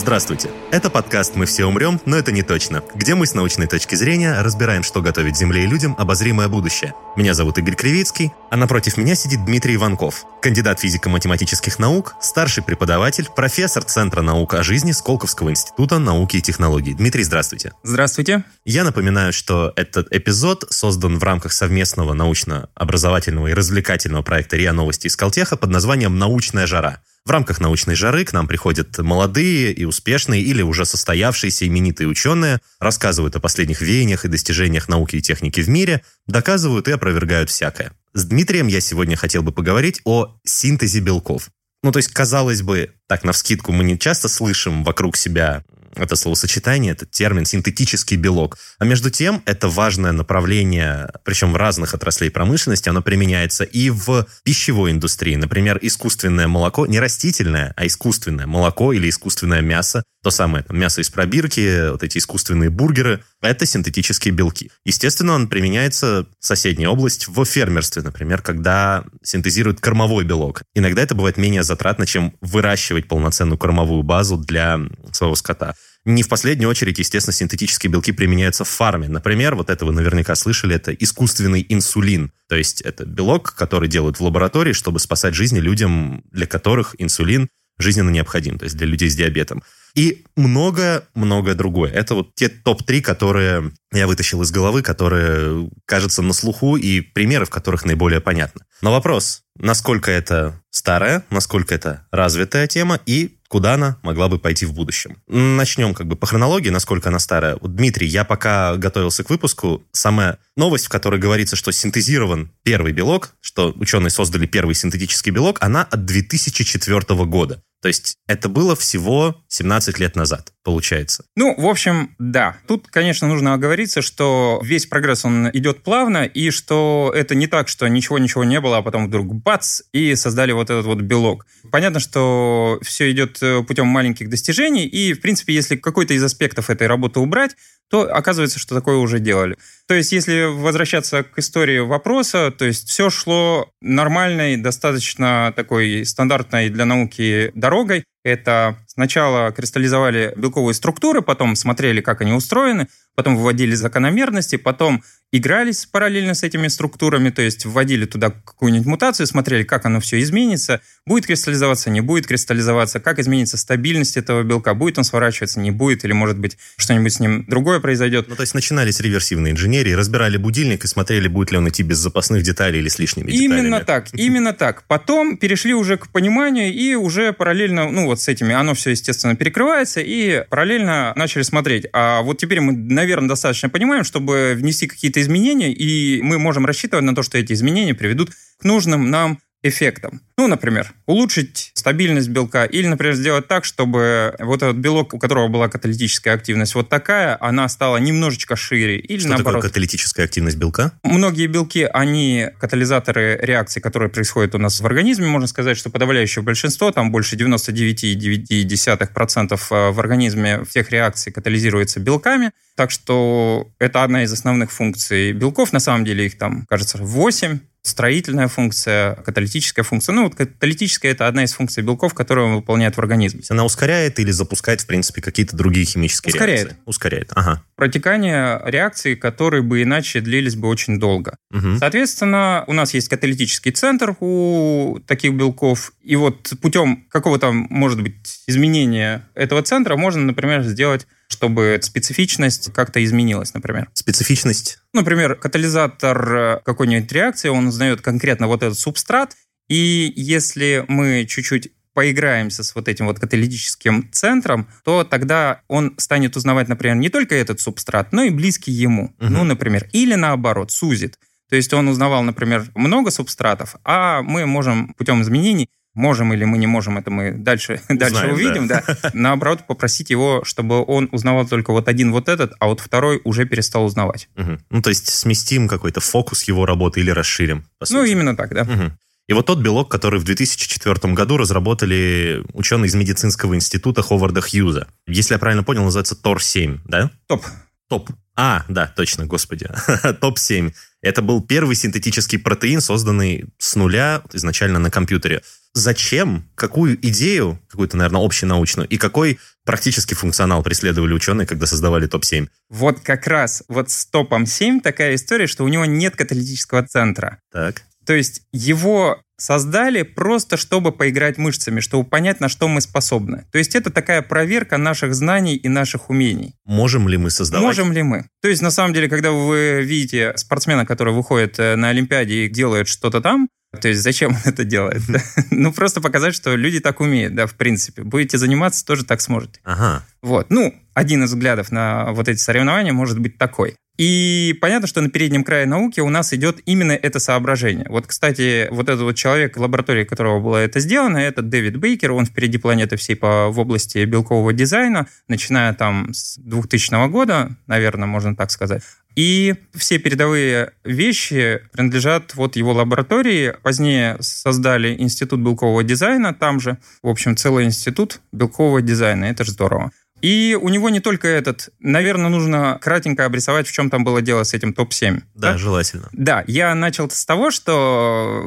Здравствуйте. Это подкаст «Мы все умрем, но это не точно», где мы с научной точки зрения разбираем, что готовит Земле и людям обозримое будущее. Меня зовут Игорь Кривицкий, а напротив меня сидит Дмитрий Иванков, кандидат физико-математических наук, старший преподаватель, профессор Центра наук о жизни Сколковского института науки и технологий. Дмитрий, здравствуйте. Здравствуйте. Я напоминаю, что этот эпизод создан в рамках совместного научно-образовательного и развлекательного проекта РИА Новости из Колтеха под названием «Научная жара». В рамках научной жары к нам приходят молодые и успешные или уже состоявшиеся именитые ученые, рассказывают о последних веяниях и достижениях науки и техники в мире, доказывают и опровергают всякое. С Дмитрием я сегодня хотел бы поговорить о синтезе белков. Ну, то есть, казалось бы, так, навскидку мы не часто слышим вокруг себя это словосочетание, этот термин синтетический белок. А между тем, это важное направление, причем в разных отраслей промышленности, оно применяется и в пищевой индустрии. Например, искусственное молоко, не растительное, а искусственное молоко или искусственное мясо, то самое там, мясо из пробирки, вот эти искусственные бургеры, это синтетические белки. Естественно, он применяется в соседней область в фермерстве, например, когда синтезируют кормовой белок. Иногда это бывает менее затратно, чем выращивать полноценную кормовую базу для своего скота. Не в последнюю очередь, естественно, синтетические белки применяются в фарме. Например, вот это вы наверняка слышали, это искусственный инсулин. То есть это белок, который делают в лаборатории, чтобы спасать жизни людям, для которых инсулин жизненно необходим, то есть для людей с диабетом. И много-много другое. Это вот те топ-3, которые я вытащил из головы, которые кажутся на слуху и примеры, в которых наиболее понятно. Но вопрос, насколько это старая, насколько это развитая тема и куда она могла бы пойти в будущем. Начнем как бы по хронологии, насколько она старая. Вот, Дмитрий, я пока готовился к выпуску, самая новость, в которой говорится, что синтезирован первый белок, что ученые создали первый синтетический белок, она от 2004 года. То есть это было всего 17 лет назад, получается. Ну, в общем, да. Тут, конечно, нужно оговориться, что весь прогресс, он идет плавно, и что это не так, что ничего-ничего не было, а потом вдруг бац, и создали вот этот вот белок. Понятно, что все идет э, путем маленьких достижений, и, в принципе, если какой-то из аспектов этой работы убрать, то оказывается, что такое уже делали. То есть, если возвращаться к истории вопроса, то есть все шло нормальной, достаточно такой стандартной для науки дорогой. Это сначала кристаллизовали белковые структуры, потом смотрели, как они устроены, потом выводили закономерности, потом игрались параллельно с этими структурами, то есть вводили туда какую-нибудь мутацию, смотрели, как оно все изменится, будет кристаллизоваться, не будет кристаллизоваться, как изменится стабильность этого белка, будет он сворачиваться, не будет, или, может быть, что-нибудь с ним другое произойдет. Ну, то есть начинались реверсивные инженерии, разбирали будильник и смотрели, будет ли он идти без запасных деталей или с лишними именно деталями. Именно так, именно так. Потом перешли уже к пониманию и уже параллельно, ну, вот с этими, оно все, естественно, перекрывается, и параллельно начали смотреть. А вот теперь мы, наверное, достаточно понимаем, чтобы внести какие-то изменения, и мы можем рассчитывать на то, что эти изменения приведут к нужным нам эффектом. Ну, например, улучшить стабильность белка или, например, сделать так, чтобы вот этот белок, у которого была каталитическая активность вот такая, она стала немножечко шире. Или Что наоборот. такое каталитическая активность белка? Многие белки, они катализаторы реакций, которые происходят у нас в организме. Можно сказать, что подавляющее большинство, там больше 99,9% э, в организме всех реакций катализируется белками. Так что это одна из основных функций белков. На самом деле их там, кажется, 8 строительная функция, каталитическая функция. Ну, вот каталитическая – это одна из функций белков, которую он выполняет в организме. Она ускоряет или запускает, в принципе, какие-то другие химические ускоряет. реакции? Ускоряет. Ага. Протекание реакций, которые бы иначе длились бы очень долго. Угу. Соответственно, у нас есть каталитический центр у таких белков, и вот путем какого-то, может быть, изменения этого центра можно, например, сделать чтобы специфичность как-то изменилась, например. Специфичность? Например, катализатор э, какой-нибудь реакции, он узнает конкретно вот этот субстрат, и если мы чуть-чуть поиграемся с вот этим вот каталитическим центром, то тогда он станет узнавать, например, не только этот субстрат, но и близкий ему. Угу. Ну, например, или наоборот, сузит. То есть он узнавал, например, много субстратов, а мы можем путем изменений Можем или мы не можем, это мы дальше, Узнаем, дальше увидим, да. да. Наоборот, попросить его, чтобы он узнавал только вот один вот этот, а вот второй уже перестал узнавать. Угу. Ну, то есть сместим какой-то фокус его работы или расширим. Ну, именно так, да. Угу. И вот тот белок, который в 2004 году разработали ученые из медицинского института Ховарда Хьюза. Если я правильно понял, называется ТОР-7, да? Топ. Топ. А, да, точно, господи. Топ-7. Это был первый синтетический протеин, созданный с нуля изначально на компьютере. Зачем, какую идею, какую-то, наверное, общенаучную, и какой практический функционал преследовали ученые, когда создавали топ-7? Вот как раз вот с топом 7 такая история, что у него нет каталитического центра. Так. То есть его создали просто, чтобы поиграть мышцами, чтобы понять, на что мы способны. То есть это такая проверка наших знаний и наших умений. Можем ли мы создавать? Можем ли мы? То есть на самом деле, когда вы видите спортсмена, который выходит э, на Олимпиаде и делает что-то там, то есть зачем он это делает? ну, просто показать, что люди так умеют, да, в принципе. Будете заниматься, тоже так сможете. Ага. Вот. Ну, один из взглядов на вот эти соревнования может быть такой. И понятно, что на переднем крае науки у нас идет именно это соображение. Вот, кстати, вот этот вот человек, в лаборатории которого было это сделано, это Дэвид Бейкер, он впереди планеты всей по, в области белкового дизайна, начиная там с 2000 года, наверное, можно так сказать. И все передовые вещи принадлежат вот его лаборатории. Позднее создали институт белкового дизайна там же. В общем, целый институт белкового дизайна. Это же здорово. И у него не только этот. Наверное, нужно кратенько обрисовать, в чем там было дело с этим топ-7. Да, да, желательно. Да, я начал с того, что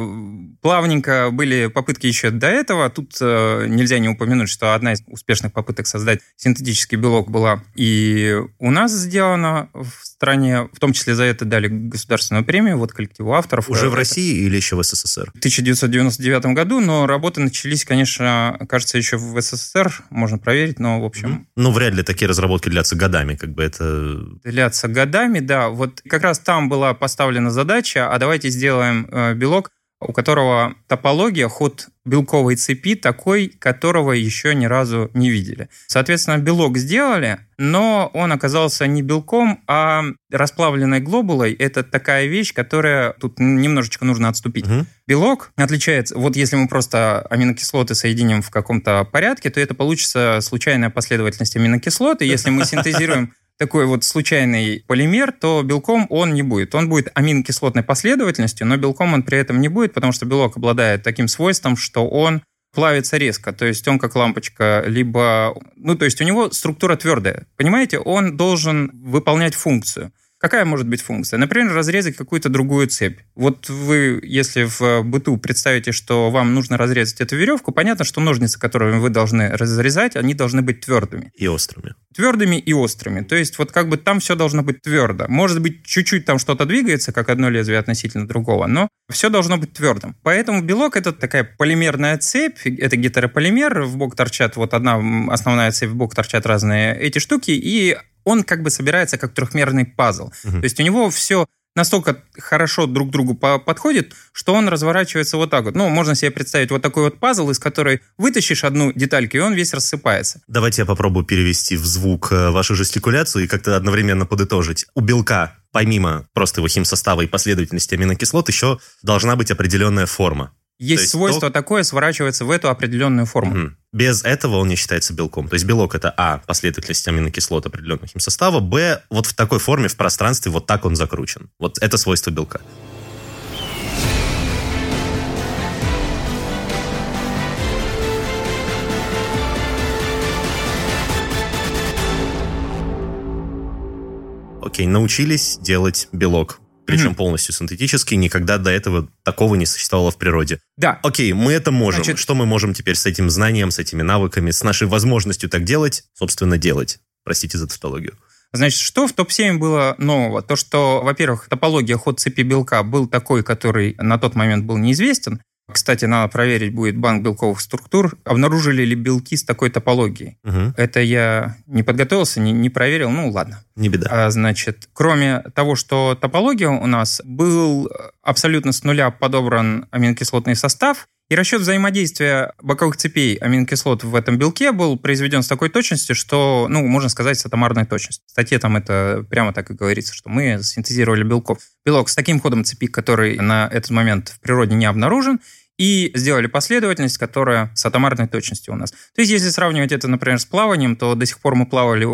плавненько были попытки еще до этого. Тут э, нельзя не упомянуть, что одна из успешных попыток создать синтетический белок была и у нас сделана в стране. В том числе за это дали государственную премию, вот коллективу авторов. Уже в России или еще в СССР? В 1999 году, но работы начались, конечно, кажется, еще в СССР. Можно проверить, но, в общем... Ну, вряд ли такие разработки длятся годами, как бы это... Длятся годами, да. Вот как раз там была поставлена задача, а давайте сделаем э, белок, у которого топология, ход белковой цепи такой, которого еще ни разу не видели. Соответственно, белок сделали, но он оказался не белком, а расплавленной глобулой. Это такая вещь, которая тут немножечко нужно отступить. Угу. Белок отличается, вот если мы просто аминокислоты соединим в каком-то порядке, то это получится случайная последовательность аминокислот, и если мы синтезируем такой вот случайный полимер, то белком он не будет. Он будет аминокислотной последовательностью, но белком он при этом не будет, потому что белок обладает таким свойством, что он плавится резко, то есть он как лампочка, либо... Ну, то есть у него структура твердая. Понимаете, он должен выполнять функцию. Какая может быть функция? Например, разрезать какую-то другую цепь. Вот вы, если в быту представите, что вам нужно разрезать эту веревку, понятно, что ножницы, которыми вы должны разрезать, они должны быть твердыми. И острыми. Твердыми и острыми. То есть вот как бы там все должно быть твердо. Может быть, чуть-чуть там что-то двигается, как одно лезвие относительно другого, но все должно быть твердым. Поэтому белок это такая полимерная цепь, это гетерополимер, в бок торчат вот одна основная цепь, в бок торчат разные эти штуки, и он как бы собирается как трехмерный пазл. Угу. То есть у него все настолько хорошо друг к другу подходит, что он разворачивается вот так вот. Ну, можно себе представить вот такой вот пазл, из которой вытащишь одну детальку, и он весь рассыпается. Давайте я попробую перевести в звук э, вашу жестикуляцию и как-то одновременно подытожить. У белка, помимо просто его химсостава и последовательности аминокислот, еще должна быть определенная форма. Есть, есть свойство то... такое, сворачивается в эту определенную форму. Угу. Без этого он не считается белком. То есть белок это А, последовательность аминокислот определенного химсостава, Б, вот в такой форме в пространстве вот так он закручен. Вот это свойство белка. Окей, научились делать белок причем mm-hmm. полностью синтетический, никогда до этого такого не существовало в природе. Да. Окей, мы это можем. Значит... Что мы можем теперь с этим знанием, с этими навыками, с нашей возможностью так делать, собственно, делать? Простите за тавтологию. Значит, что в топ-7 было нового? То, что, во-первых, топология ход цепи белка был такой, который на тот момент был неизвестен. Кстати, надо проверить будет банк белковых структур. Обнаружили ли белки с такой топологией? Угу. Это я не подготовился, не, не проверил. Ну, ладно. Не беда. А, значит, кроме того, что топология у нас был абсолютно с нуля подобран аминокислотный состав, и расчет взаимодействия боковых цепей аминокислот в этом белке был произведен с такой точностью, что, ну, можно сказать, с атомарной точностью. В статье там это прямо так и говорится, что мы синтезировали белков. Белок с таким ходом цепи, который на этот момент в природе не обнаружен, и сделали последовательность, которая с атомарной точностью у нас. То есть, если сравнивать это, например, с плаванием, то до сих пор мы плавали,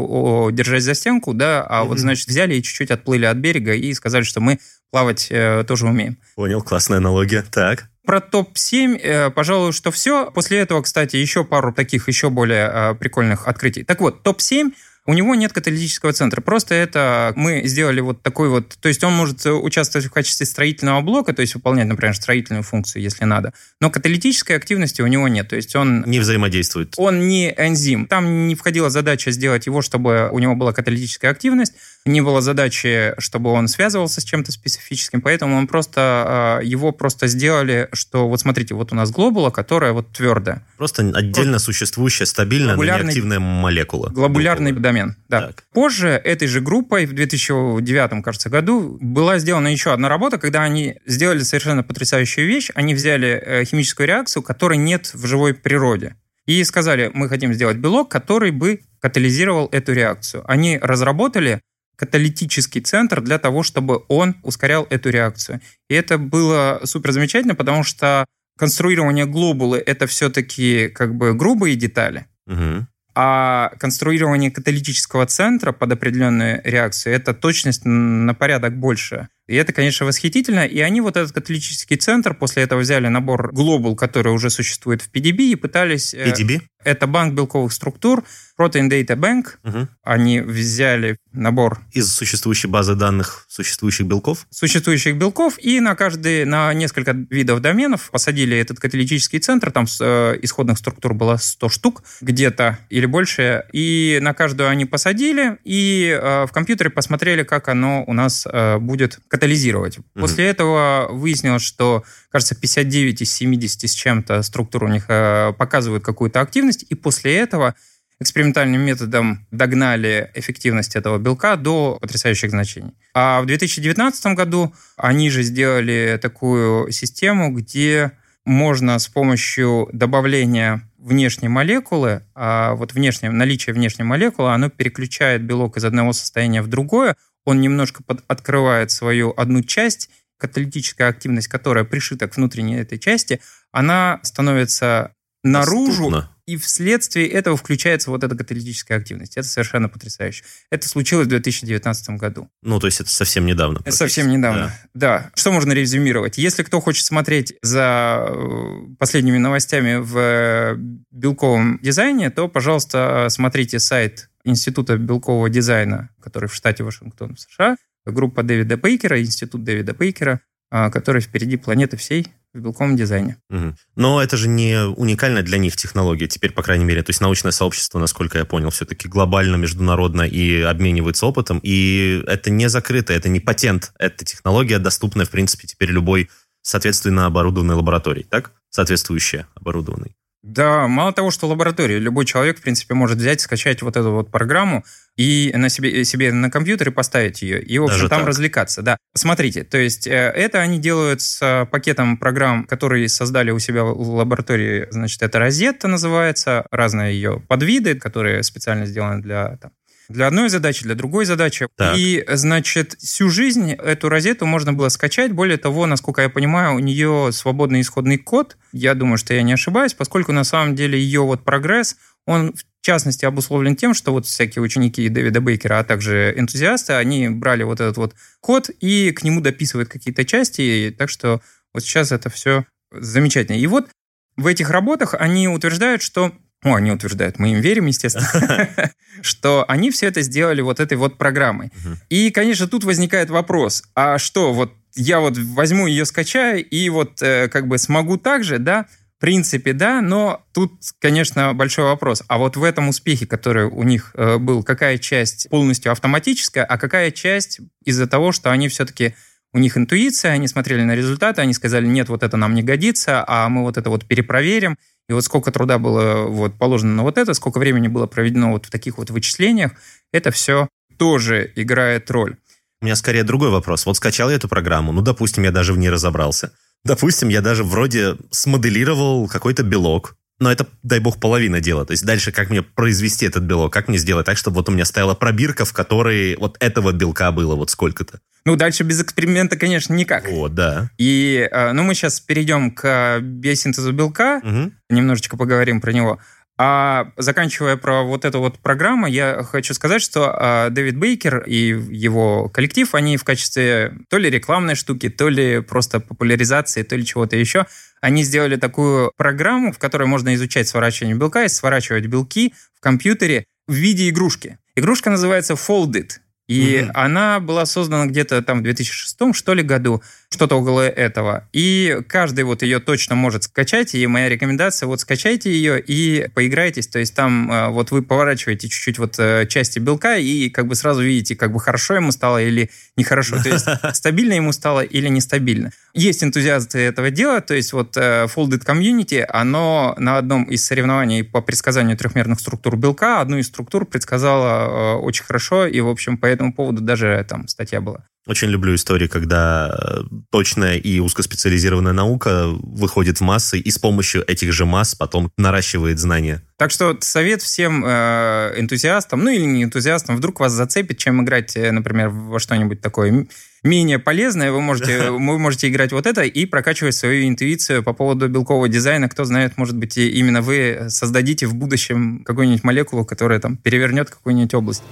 держась за стенку, да, а mm-hmm. вот, значит, взяли и чуть-чуть отплыли от берега и сказали, что мы плавать э, тоже умеем. Понял, классная аналогия. Так. Про топ-7, э, пожалуй, что все. После этого, кстати, еще пару таких еще более э, прикольных открытий. Так вот, топ-7 у него нет каталитического центра. Просто это мы сделали вот такой вот... То есть он может участвовать в качестве строительного блока, то есть выполнять, например, строительную функцию, если надо. Но каталитической активности у него нет. То есть он... Не взаимодействует. Он не энзим. Там не входила задача сделать его, чтобы у него была каталитическая активность. Не было задачи, чтобы он связывался с чем-то специфическим. Поэтому он просто... А, его просто сделали, что вот смотрите, вот у нас глобула, которая вот твердая. Просто отдельно вот. существующая, стабильная, но неактивная молекула. Глобулярный домен домен. Да. Так. Позже этой же группой в 2009, кажется, году была сделана еще одна работа, когда они сделали совершенно потрясающую вещь. Они взяли э, химическую реакцию, которой нет в живой природе. И сказали, мы хотим сделать белок, который бы катализировал эту реакцию. Они разработали каталитический центр для того, чтобы он ускорял эту реакцию. И это было супер замечательно, потому что конструирование глобулы — это все-таки как бы грубые детали. Угу. А конструирование каталитического центра под определенную реакцию – это точность на порядок больше. И это, конечно, восхитительно. И они вот этот католический центр после этого взяли набор Global, который уже существует в PDB, и пытались... PDB? Э, это банк белковых структур, Protein Data Bank. Угу. Они взяли набор... Из существующей базы данных существующих белков? Существующих белков, и на каждый, на несколько видов доменов посадили этот каталитический центр, там э, исходных структур было 100 штук где-то или больше, и на каждую они посадили, и э, в компьютере посмотрели, как оно у нас э, будет катализировать. Угу. После этого выяснилось, что, кажется, 59 из 70 с чем-то структур у них э, показывают какую-то активность, и после этого экспериментальным методом догнали эффективность этого белка до потрясающих значений. А в 2019 году они же сделали такую систему, где можно с помощью добавления внешней молекулы, а вот внешнее, наличие внешней молекулы, оно переключает белок из одного состояния в другое, он немножко под, открывает свою одну часть, каталитическая активность, которая пришита к внутренней этой части, она становится наружу, Доступно. И вследствие этого включается вот эта каталитическая активность. Это совершенно потрясающе. Это случилось в 2019 году. Ну, то есть это совсем недавно. Это совсем недавно, да. да. Что можно резюмировать? Если кто хочет смотреть за э, последними новостями в э, белковом дизайне, то, пожалуйста, смотрите сайт Института белкового дизайна, который в штате Вашингтон в США, группа Дэвида Бейкера, Институт Дэвида Бейкера, а, который впереди планеты всей в белковом дизайне. Угу. Но это же не уникальная для них технология, теперь, по крайней мере. То есть научное сообщество, насколько я понял, все-таки глобально, международно и обменивается опытом. И это не закрыто, это не патент. Это технология, доступная, в принципе, теперь любой соответственно оборудованной лаборатории, так? Соответствующая оборудованной. Да, мало того, что лаборатория, любой человек, в принципе, может взять, скачать вот эту вот программу и на себе, себе на компьютере поставить ее, и, в общем, Даже там так. развлекаться. Да. Смотрите, то есть э, это они делают с пакетом программ, которые создали у себя в лаборатории, значит, это Розетта называется, разные ее подвиды, которые специально сделаны для там, для одной задачи, для другой задачи. Так. И, значит, всю жизнь эту розету можно было скачать. Более того, насколько я понимаю, у нее свободный исходный код. Я думаю, что я не ошибаюсь, поскольку на самом деле ее вот прогресс, он в частности обусловлен тем, что вот всякие ученики Дэвида Бейкера, а также энтузиасты, они брали вот этот вот код и к нему дописывают какие-то части. Так что вот сейчас это все замечательно. И вот в этих работах они утверждают, что ну, они утверждают, мы им верим, естественно, что они все это сделали вот этой вот программой. И, конечно, тут возникает вопрос, а что, вот я вот возьму ее, скачаю, и вот э, как бы смогу так же, да? В принципе, да, но тут, конечно, большой вопрос. А вот в этом успехе, который у них э, был, какая часть полностью автоматическая, а какая часть из-за того, что они все-таки у них интуиция, они смотрели на результаты, они сказали, нет, вот это нам не годится, а мы вот это вот перепроверим. И вот сколько труда было вот положено на вот это, сколько времени было проведено вот в таких вот вычислениях, это все тоже играет роль. У меня скорее другой вопрос. Вот скачал я эту программу, ну, допустим, я даже в ней разобрался. Допустим, я даже вроде смоделировал какой-то белок, Но это, дай бог, половина дела. То есть дальше как мне произвести этот белок, как мне сделать так, чтобы вот у меня стояла пробирка, в которой вот этого белка было вот сколько-то. Ну, дальше без эксперимента, конечно, никак. О, да. И, э, ну, мы сейчас перейдем к биосинтезу белка, угу. немножечко поговорим про него. А заканчивая про вот эту вот программу, я хочу сказать, что э, Дэвид Бейкер и его коллектив, они в качестве то ли рекламной штуки, то ли просто популяризации, то ли чего-то еще, они сделали такую программу, в которой можно изучать сворачивание белка и сворачивать белки в компьютере в виде игрушки. Игрушка называется Folded. И угу. она была создана где-то там в 2006 что ли году, что-то около этого. И каждый вот ее точно может скачать. И моя рекомендация, вот скачайте ее и поиграйтесь. То есть там э, вот вы поворачиваете чуть-чуть вот э, части белка и как бы сразу видите, как бы хорошо ему стало или нехорошо. То есть стабильно ему стало или нестабильно. Есть энтузиасты этого дела. То есть вот э, Folded Community, оно на одном из соревнований по предсказанию трехмерных структур белка одну из структур предсказало очень хорошо. И, в общем, поэтому этому поводу даже там статья была. Очень люблю истории, когда э, точная и узкоспециализированная наука выходит в массы и с помощью этих же масс потом наращивает знания. Так что совет всем э, энтузиастам, ну или не энтузиастам, вдруг вас зацепит, чем играть, э, например, во что-нибудь такое менее полезное, вы можете, вы можете играть вот это и прокачивать свою интуицию по поводу белкового дизайна. Кто знает, может быть, именно вы создадите в будущем какую-нибудь молекулу, которая там перевернет какую-нибудь область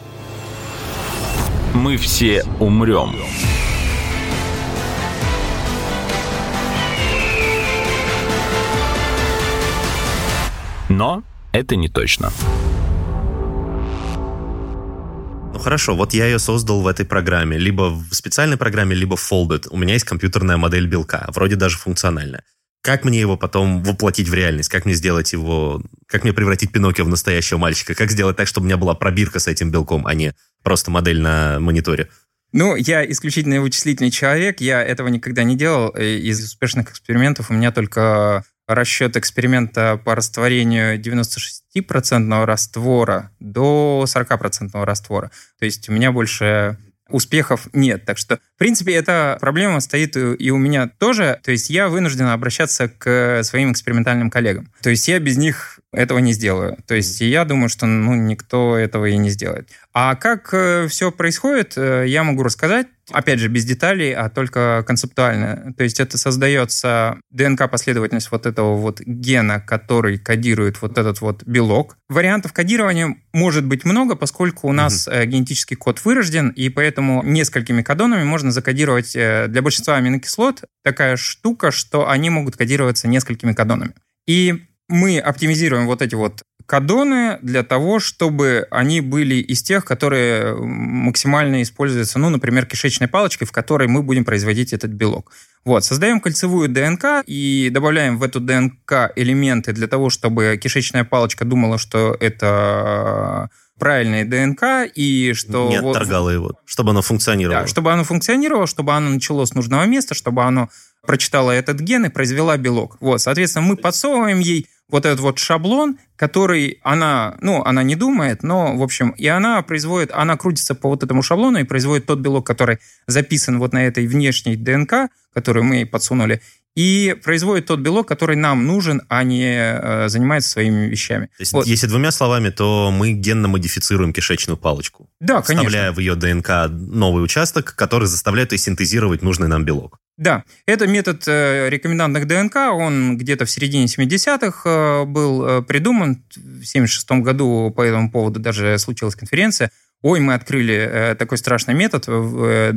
мы все умрем. Но это не точно. Ну хорошо, вот я ее создал в этой программе, либо в специальной программе, либо в Folded. У меня есть компьютерная модель белка, вроде даже функциональная. Как мне его потом воплотить в реальность? Как мне сделать его... Как мне превратить Пиноккио в настоящего мальчика? Как сделать так, чтобы у меня была пробирка с этим белком, а не просто модель на мониторе? Ну, я исключительно вычислительный человек, я этого никогда не делал. Из успешных экспериментов у меня только расчет эксперимента по растворению 96% раствора до 40% раствора. То есть у меня больше успехов нет. Так что, в принципе, эта проблема стоит и у меня тоже. То есть я вынужден обращаться к своим экспериментальным коллегам. То есть я без них этого не сделаю. То есть я думаю, что ну, никто этого и не сделает. А как э, все происходит, э, я могу рассказать, опять же, без деталей, а только концептуально. То есть это создается ДНК-последовательность вот этого вот гена, который кодирует вот этот вот белок. Вариантов кодирования может быть много, поскольку у нас mm-hmm. генетический код вырожден, и поэтому несколькими кодонами можно закодировать для большинства аминокислот такая штука, что они могут кодироваться несколькими кодонами. И мы оптимизируем вот эти вот кадоны для того, чтобы они были из тех, которые максимально используются, ну, например, кишечной палочкой, в которой мы будем производить этот белок. Вот, создаем кольцевую ДНК и добавляем в эту ДНК элементы для того, чтобы кишечная палочка думала, что это правильная ДНК и что... Не отторгала вот, его, чтобы оно функционировало. Да, чтобы оно функционировало, чтобы оно начало с нужного места, чтобы оно прочитала этот ген и произвела белок. Вот, соответственно, мы подсовываем ей вот этот вот шаблон, который она, ну, она не думает, но, в общем, и она производит, она крутится по вот этому шаблону и производит тот белок, который записан вот на этой внешней ДНК, которую мы ей подсунули, и производит тот белок, который нам нужен, а не э, занимается своими вещами. То есть, вот. если двумя словами, то мы генно модифицируем кишечную палочку. Да, конечно. Вставляя в ее ДНК новый участок, который заставляет ее синтезировать нужный нам белок. Да, это метод э, рекомендантных ДНК, он где-то в середине 70-х э, был э, придуман. В 76 году по этому поводу даже случилась конференция ой, мы открыли такой страшный метод,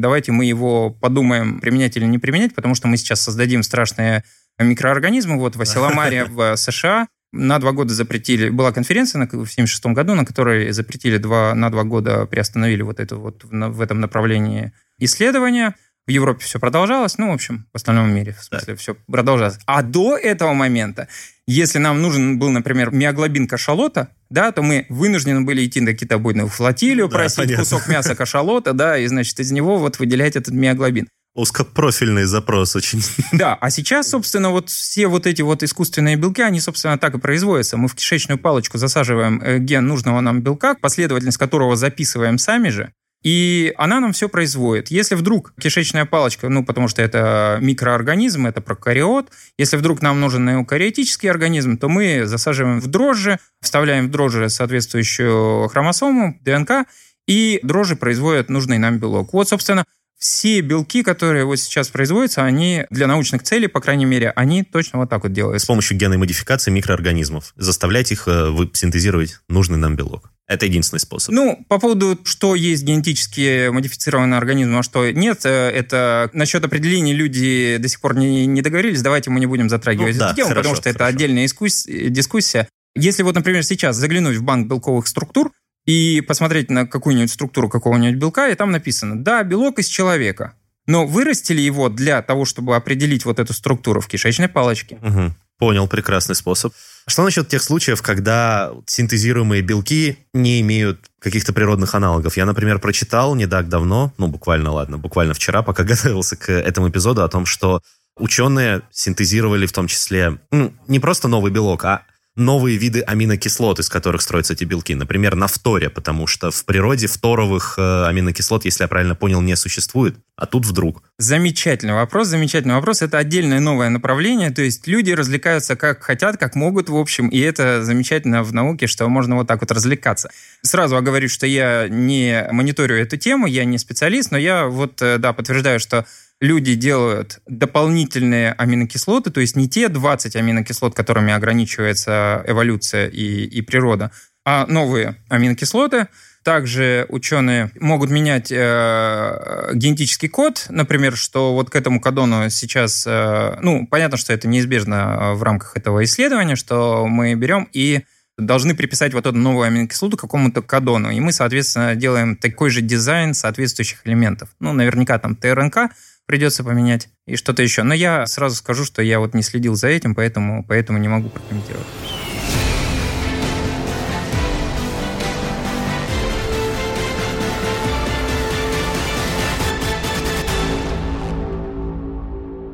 давайте мы его подумаем, применять или не применять, потому что мы сейчас создадим страшные микроорганизмы. Вот в Асиламаре в США на два года запретили, была конференция в 1976 году, на которой запретили два, на два года приостановили вот это вот в этом направлении исследования. В Европе все продолжалось, ну, в общем, в остальном мире, в смысле, так. все продолжалось. А до этого момента, если нам нужен был, например, миоглобин кашалота, да, то мы вынуждены были идти на китобойную флотилию, да, просить понятно. кусок мяса кашалота, да, и, значит, из него вот выделять этот миоглобин. Узкопрофильный запрос очень. Да, а сейчас, собственно, вот все вот эти вот искусственные белки, они, собственно, так и производятся. Мы в кишечную палочку засаживаем э, ген нужного нам белка, последовательность которого записываем сами же, и она нам все производит. Если вдруг кишечная палочка, ну, потому что это микроорганизм, это прокариот, если вдруг нам нужен эукариотический организм, то мы засаживаем в дрожжи, вставляем в дрожжи соответствующую хромосому, ДНК, и дрожжи производят нужный нам белок. Вот, собственно, все белки, которые вот сейчас производятся, они для научных целей, по крайней мере, они точно вот так вот делают. С помощью генной модификации микроорганизмов. Заставлять их э, синтезировать нужный нам белок. Это единственный способ. Ну, по поводу, что есть генетически модифицированный организм, а что нет, э, это насчет определения люди до сих пор не, не договорились. Давайте мы не будем затрагивать ну, эту да, тему, хорошо, потому что хорошо. это отдельная дискуссия. Если вот, например, сейчас заглянуть в банк белковых структур, и посмотреть на какую-нибудь структуру какого-нибудь белка, и там написано, да, белок из человека, но вырастили его для того, чтобы определить вот эту структуру в кишечной палочке. Угу. Понял, прекрасный способ. Что насчет тех случаев, когда синтезируемые белки не имеют каких-то природных аналогов? Я, например, прочитал не так давно, ну, буквально, ладно, буквально вчера, пока готовился к этому эпизоду, о том, что ученые синтезировали в том числе ну, не просто новый белок, а новые виды аминокислот, из которых строятся эти белки. Например, на фторе, потому что в природе фторовых э, аминокислот, если я правильно понял, не существует, а тут вдруг. Замечательный вопрос, замечательный вопрос. Это отдельное новое направление, то есть люди развлекаются как хотят, как могут, в общем, и это замечательно в науке, что можно вот так вот развлекаться. Сразу оговорю, что я не мониторю эту тему, я не специалист, но я вот, э, да, подтверждаю, что люди делают дополнительные аминокислоты, то есть не те 20 аминокислот, которыми ограничивается эволюция и, и природа, а новые аминокислоты. Также ученые могут менять э, генетический код, например, что вот к этому кодону сейчас, э, ну, понятно, что это неизбежно в рамках этого исследования, что мы берем и должны приписать вот эту новую аминокислоту какому-то кодону. И мы, соответственно, делаем такой же дизайн соответствующих элементов. Ну, наверняка там ТРНК придется поменять и что-то еще. Но я сразу скажу, что я вот не следил за этим, поэтому, поэтому не могу прокомментировать.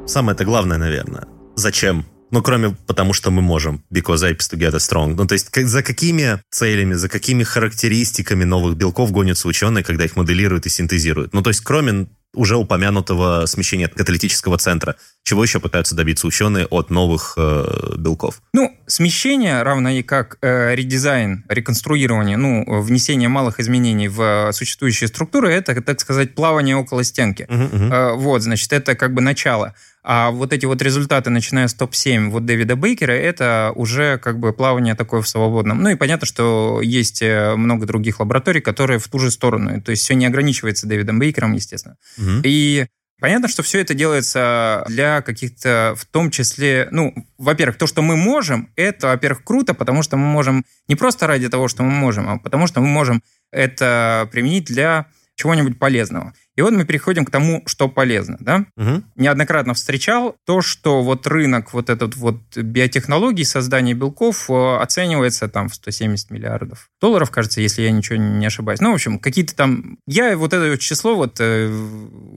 Самое-то главное, наверное. Зачем ну, кроме потому, что мы можем. Because apes together strong. Ну, то есть, за какими целями, за какими характеристиками новых белков гонятся ученые, когда их моделируют и синтезируют? Ну, то есть, кроме уже упомянутого смещения каталитического центра. Чего еще пытаются добиться ученые от новых э, белков? Ну, смещение, равно и как э, редизайн, реконструирование, ну, внесение малых изменений в существующие структуры, это, так сказать, плавание около стенки. Uh-huh, uh-huh. Э, вот, значит, это как бы начало. А вот эти вот результаты, начиная с топ-7 вот Дэвида Бейкера, это уже как бы плавание такое в свободном. Ну и понятно, что есть э, много других лабораторий, которые в ту же сторону. То есть все не ограничивается Дэвидом Бейкером, естественно. Угу. И Понятно, что все это делается для каких-то, в том числе, ну, во-первых, то, что мы можем, это, во-первых, круто, потому что мы можем не просто ради того, что мы можем, а потому что мы можем это применить для чего-нибудь полезного. И вот мы переходим к тому, что полезно. Да? Угу. Неоднократно встречал то, что вот рынок вот этот вот биотехнологий, создания белков э, оценивается там в 170 миллиардов долларов, кажется, если я ничего не ошибаюсь. Ну, в общем, какие-то там... Я вот это число вот э,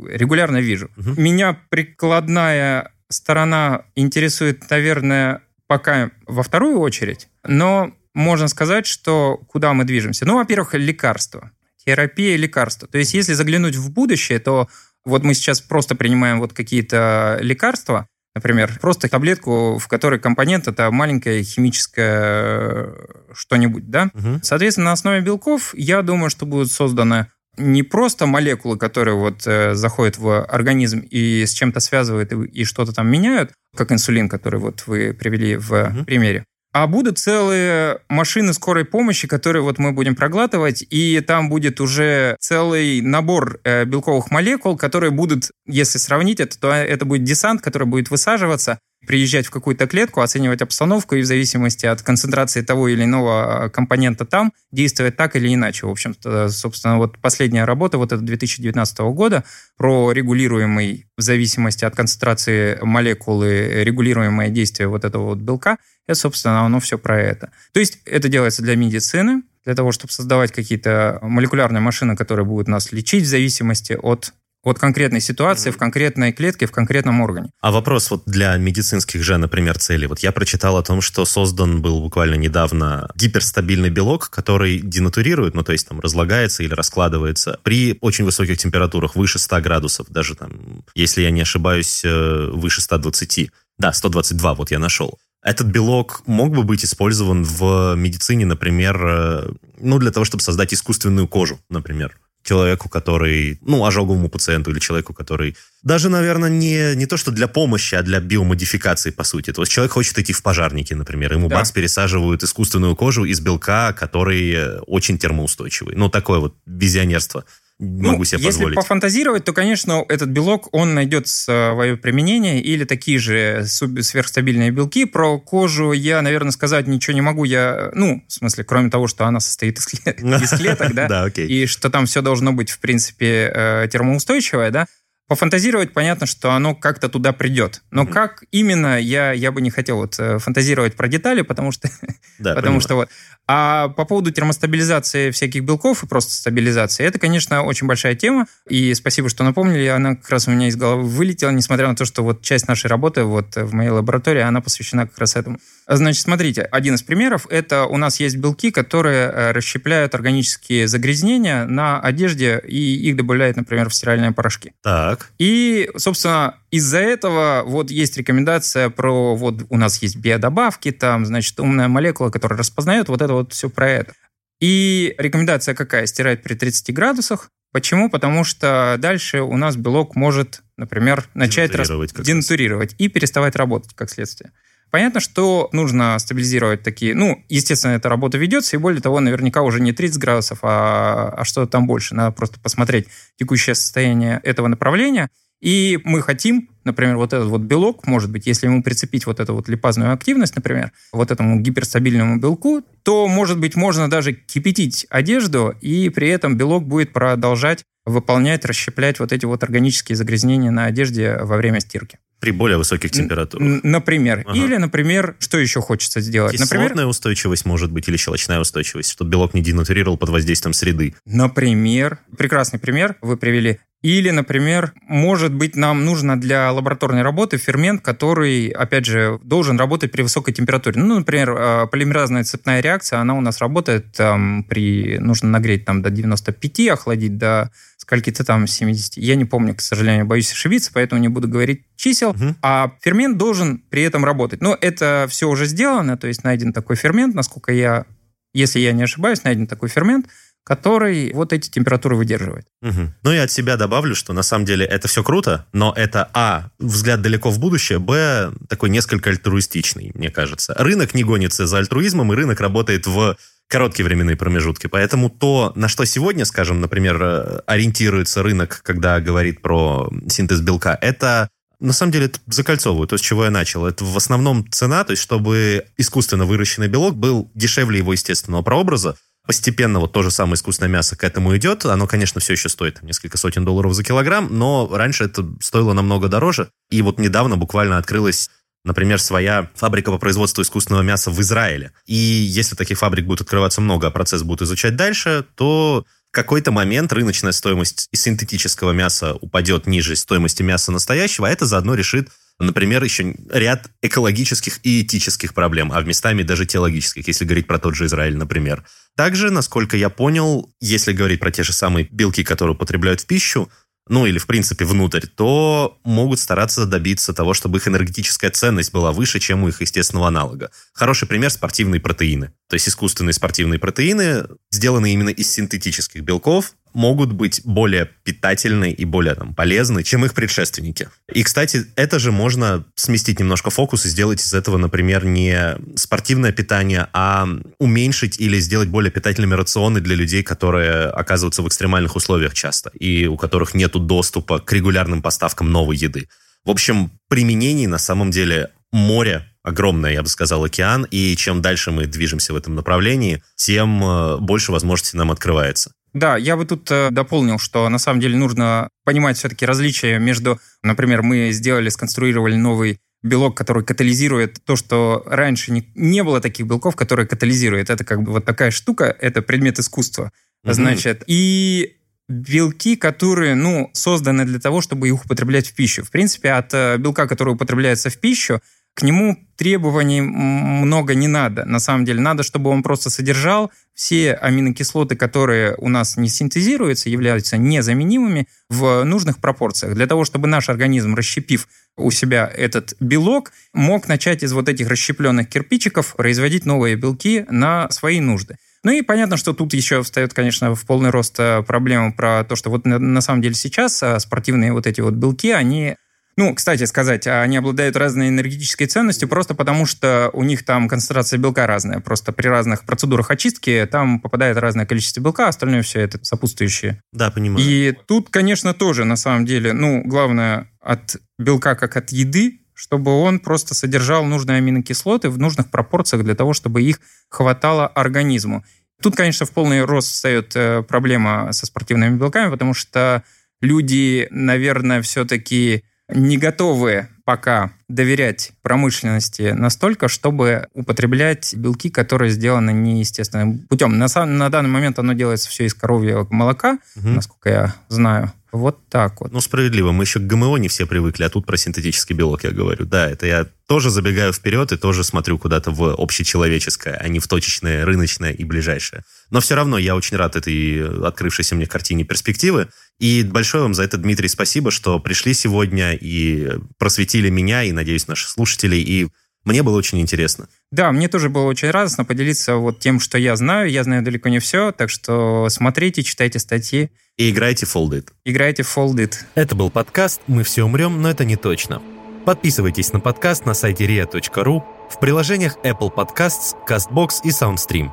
регулярно вижу. Угу. Меня прикладная сторона интересует, наверное, пока во вторую очередь, но можно сказать, что куда мы движемся. Ну, во-первых, лекарства терапия, лекарства. То есть, если заглянуть в будущее, то вот мы сейчас просто принимаем вот какие-то лекарства, например, просто таблетку, в которой компонент это маленькое химическое что-нибудь, да? Угу. Соответственно, на основе белков, я думаю, что будут созданы не просто молекулы, которые вот э, заходят в организм и с чем-то связывают и, и что-то там меняют, как инсулин, который вот вы привели в угу. примере, а будут целые машины скорой помощи, которые вот мы будем проглатывать, и там будет уже целый набор э, белковых молекул, которые будут, если сравнить это, то это будет десант, который будет высаживаться, приезжать в какую-то клетку, оценивать обстановку и в зависимости от концентрации того или иного э, компонента там действовать так или иначе. В общем-то, собственно, вот последняя работа вот это 2019 года про регулируемый в зависимости от концентрации молекулы регулируемое действие вот этого вот белка, это, собственно, оно все про это. То есть это делается для медицины, для того, чтобы создавать какие-то молекулярные машины, которые будут нас лечить в зависимости от от конкретной ситуации, mm-hmm. в конкретной клетке, в конкретном органе. А вопрос вот для медицинских же, например, целей. Вот я прочитал о том, что создан был буквально недавно гиперстабильный белок, который денатурирует, ну то есть там разлагается или раскладывается при очень высоких температурах, выше 100 градусов, даже там, если я не ошибаюсь, э, выше 120. Да, 122 вот я нашел. Этот белок мог бы быть использован в медицине, например, э, ну, для того, чтобы создать искусственную кожу, например человеку, который, ну, ожоговому пациенту или человеку, который даже, наверное, не, не то, что для помощи, а для биомодификации, по сути. То есть человек хочет идти в пожарники, например, ему да. бац, пересаживают искусственную кожу из белка, который э, очень термоустойчивый. Ну, такое вот визионерство могу ну, себе позволить. Если пофантазировать, то, конечно, этот белок, он найдет свое применение или такие же сверхстабильные белки. Про кожу я, наверное, сказать ничего не могу. Я, ну, в смысле, кроме того, что она состоит из, клеток, да, и что там все должно быть, в принципе, э, термоустойчивое, да. Пофантазировать, понятно, что оно как-то туда придет. Но mm-hmm. как именно, я, я бы не хотел вот э, фантазировать про детали, потому что... Да, потому что вот... А по поводу термостабилизации всяких белков и просто стабилизации, это, конечно, очень большая тема. И спасибо, что напомнили. Она как раз у меня из головы вылетела, несмотря на то, что вот часть нашей работы вот в моей лаборатории, она посвящена как раз этому. Значит, смотрите, один из примеров – это у нас есть белки, которые э, расщепляют органические загрязнения на одежде, и их добавляют, например, в стиральные порошки. Так. И, собственно, из-за этого вот есть рекомендация про, вот у нас есть биодобавки, там, значит, умная молекула, которая распознает вот это вот все про это. И рекомендация какая? Стирать при 30 градусах. Почему? Потому что дальше у нас белок может, например, начать денатурировать, рас... денатурировать и переставать работать как следствие. Понятно, что нужно стабилизировать такие... Ну, естественно, эта работа ведется, и более того, наверняка уже не 30 градусов, а, а что-то там больше. Надо просто посмотреть текущее состояние этого направления. И мы хотим, например, вот этот вот белок, может быть, если ему прицепить вот эту вот липазную активность, например, вот этому гиперстабильному белку, то, может быть, можно даже кипятить одежду, и при этом белок будет продолжать выполнять, расщеплять вот эти вот органические загрязнения на одежде во время стирки. При более высоких температурах. Например. Ага. Или, например, что еще хочется сделать? Кислотная например, устойчивость может быть или щелочная устойчивость, чтобы белок не денатурировал под воздействием среды. Например. Прекрасный пример вы привели. Или, например, может быть, нам нужно для лабораторной работы фермент, который, опять же, должен работать при высокой температуре. Ну, например, э, полимеразная цепная реакция, она у нас работает там, при... Нужно нагреть там до 95, охладить до скольки-то там 70. Я не помню, к сожалению, боюсь ошибиться, поэтому не буду говорить чисел. Угу. А фермент должен при этом работать. Но это все уже сделано, то есть найден такой фермент, насколько я... Если я не ошибаюсь, найден такой фермент, который вот эти температуры выдерживает. Угу. Ну и от себя добавлю, что на самом деле это все круто, но это, а, взгляд далеко в будущее, б, такой несколько альтруистичный, мне кажется. Рынок не гонится за альтруизмом, и рынок работает в короткие временные промежутки. Поэтому то, на что сегодня, скажем, например, э, ориентируется рынок, когда говорит про синтез белка, это на самом деле это закольцовываю, то, с чего я начал. Это в основном цена, то есть чтобы искусственно выращенный белок был дешевле его естественного прообраза, Постепенно вот то же самое искусственное мясо к этому идет. Оно, конечно, все еще стоит там, несколько сотен долларов за килограмм, но раньше это стоило намного дороже. И вот недавно буквально открылась например, своя фабрика по производству искусственного мяса в Израиле. И если таких фабрик будет открываться много, а процесс будет изучать дальше, то в какой-то момент рыночная стоимость синтетического мяса упадет ниже стоимости мяса настоящего, а это заодно решит Например, еще ряд экологических и этических проблем, а в местами даже теологических, если говорить про тот же Израиль, например. Также, насколько я понял, если говорить про те же самые белки, которые употребляют в пищу, ну или в принципе внутрь, то могут стараться добиться того, чтобы их энергетическая ценность была выше, чем у их естественного аналога. Хороший пример – спортивные протеины. То есть искусственные спортивные протеины, сделанные именно из синтетических белков, могут быть более питательны и более там, полезны, чем их предшественники. И, кстати, это же можно сместить немножко фокус и сделать из этого, например, не спортивное питание, а уменьшить или сделать более питательными рационы для людей, которые оказываются в экстремальных условиях часто и у которых нет доступа к регулярным поставкам новой еды. В общем, применений на самом деле море огромное, я бы сказал, океан, и чем дальше мы движемся в этом направлении, тем э, больше возможностей нам открывается. Да, я бы тут э, дополнил, что на самом деле нужно понимать все-таки различия между, например, мы сделали, сконструировали новый белок, который катализирует то, что раньше не, не было таких белков, которые катализируют. Это как бы вот такая штука, это предмет искусства. Угу. Значит, и белки, которые, ну, созданы для того, чтобы их употреблять в пищу. В принципе, от э, белка, который употребляется в пищу, к нему требований много не надо. На самом деле, надо, чтобы он просто содержал все аминокислоты, которые у нас не синтезируются, являются незаменимыми в нужных пропорциях. Для того, чтобы наш организм, расщепив у себя этот белок, мог начать из вот этих расщепленных кирпичиков производить новые белки на свои нужды. Ну и понятно, что тут еще встает, конечно, в полный рост э, проблема про то, что вот на, самом деле сейчас э, спортивные вот эти вот белки, они ну, кстати сказать, они обладают разной энергетической ценностью просто потому, что у них там концентрация белка разная. Просто при разных процедурах очистки там попадает разное количество белка, а остальное все это сопутствующее. Да, понимаю. И тут, конечно, тоже на самом деле, ну, главное от белка как от еды, чтобы он просто содержал нужные аминокислоты в нужных пропорциях для того, чтобы их хватало организму. Тут, конечно, в полный рост встает э, проблема со спортивными белками, потому что люди, наверное, все-таки не готовы пока доверять промышленности настолько, чтобы употреблять белки, которые сделаны неестественным путем. На, на данный момент оно делается все из коровьего молока, угу. насколько я знаю. Вот так вот. Ну, справедливо. Мы еще к ГМО не все привыкли, а тут про синтетический белок я говорю. Да, это я тоже забегаю вперед и тоже смотрю куда-то в общечеловеческое, а не в точечное, рыночное и ближайшее. Но все равно я очень рад этой открывшейся мне картине перспективы. И большое вам за это, Дмитрий, спасибо, что пришли сегодня и просветили меня, и, надеюсь, наших слушателей, и мне было очень интересно. Да, мне тоже было очень радостно поделиться вот тем, что я знаю. Я знаю далеко не все, так что смотрите, читайте статьи. И играйте в Folded. Играйте в Folded. Это был подкаст «Мы все умрем, но это не точно». Подписывайтесь на подкаст на сайте ria.ru, в приложениях Apple Podcasts, CastBox и SoundStream.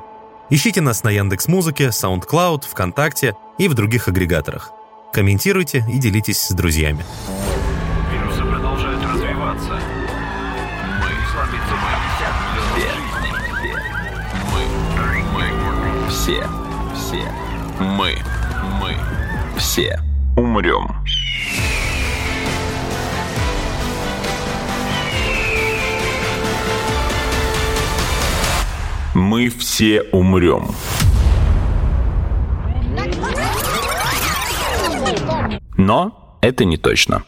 Ищите нас на Яндекс Музыке, SoundCloud, ВКонтакте и в других агрегаторах. Комментируйте и делитесь с друзьями. Мы. Мы. Все. Умрем. Мы все умрем. Но это не точно.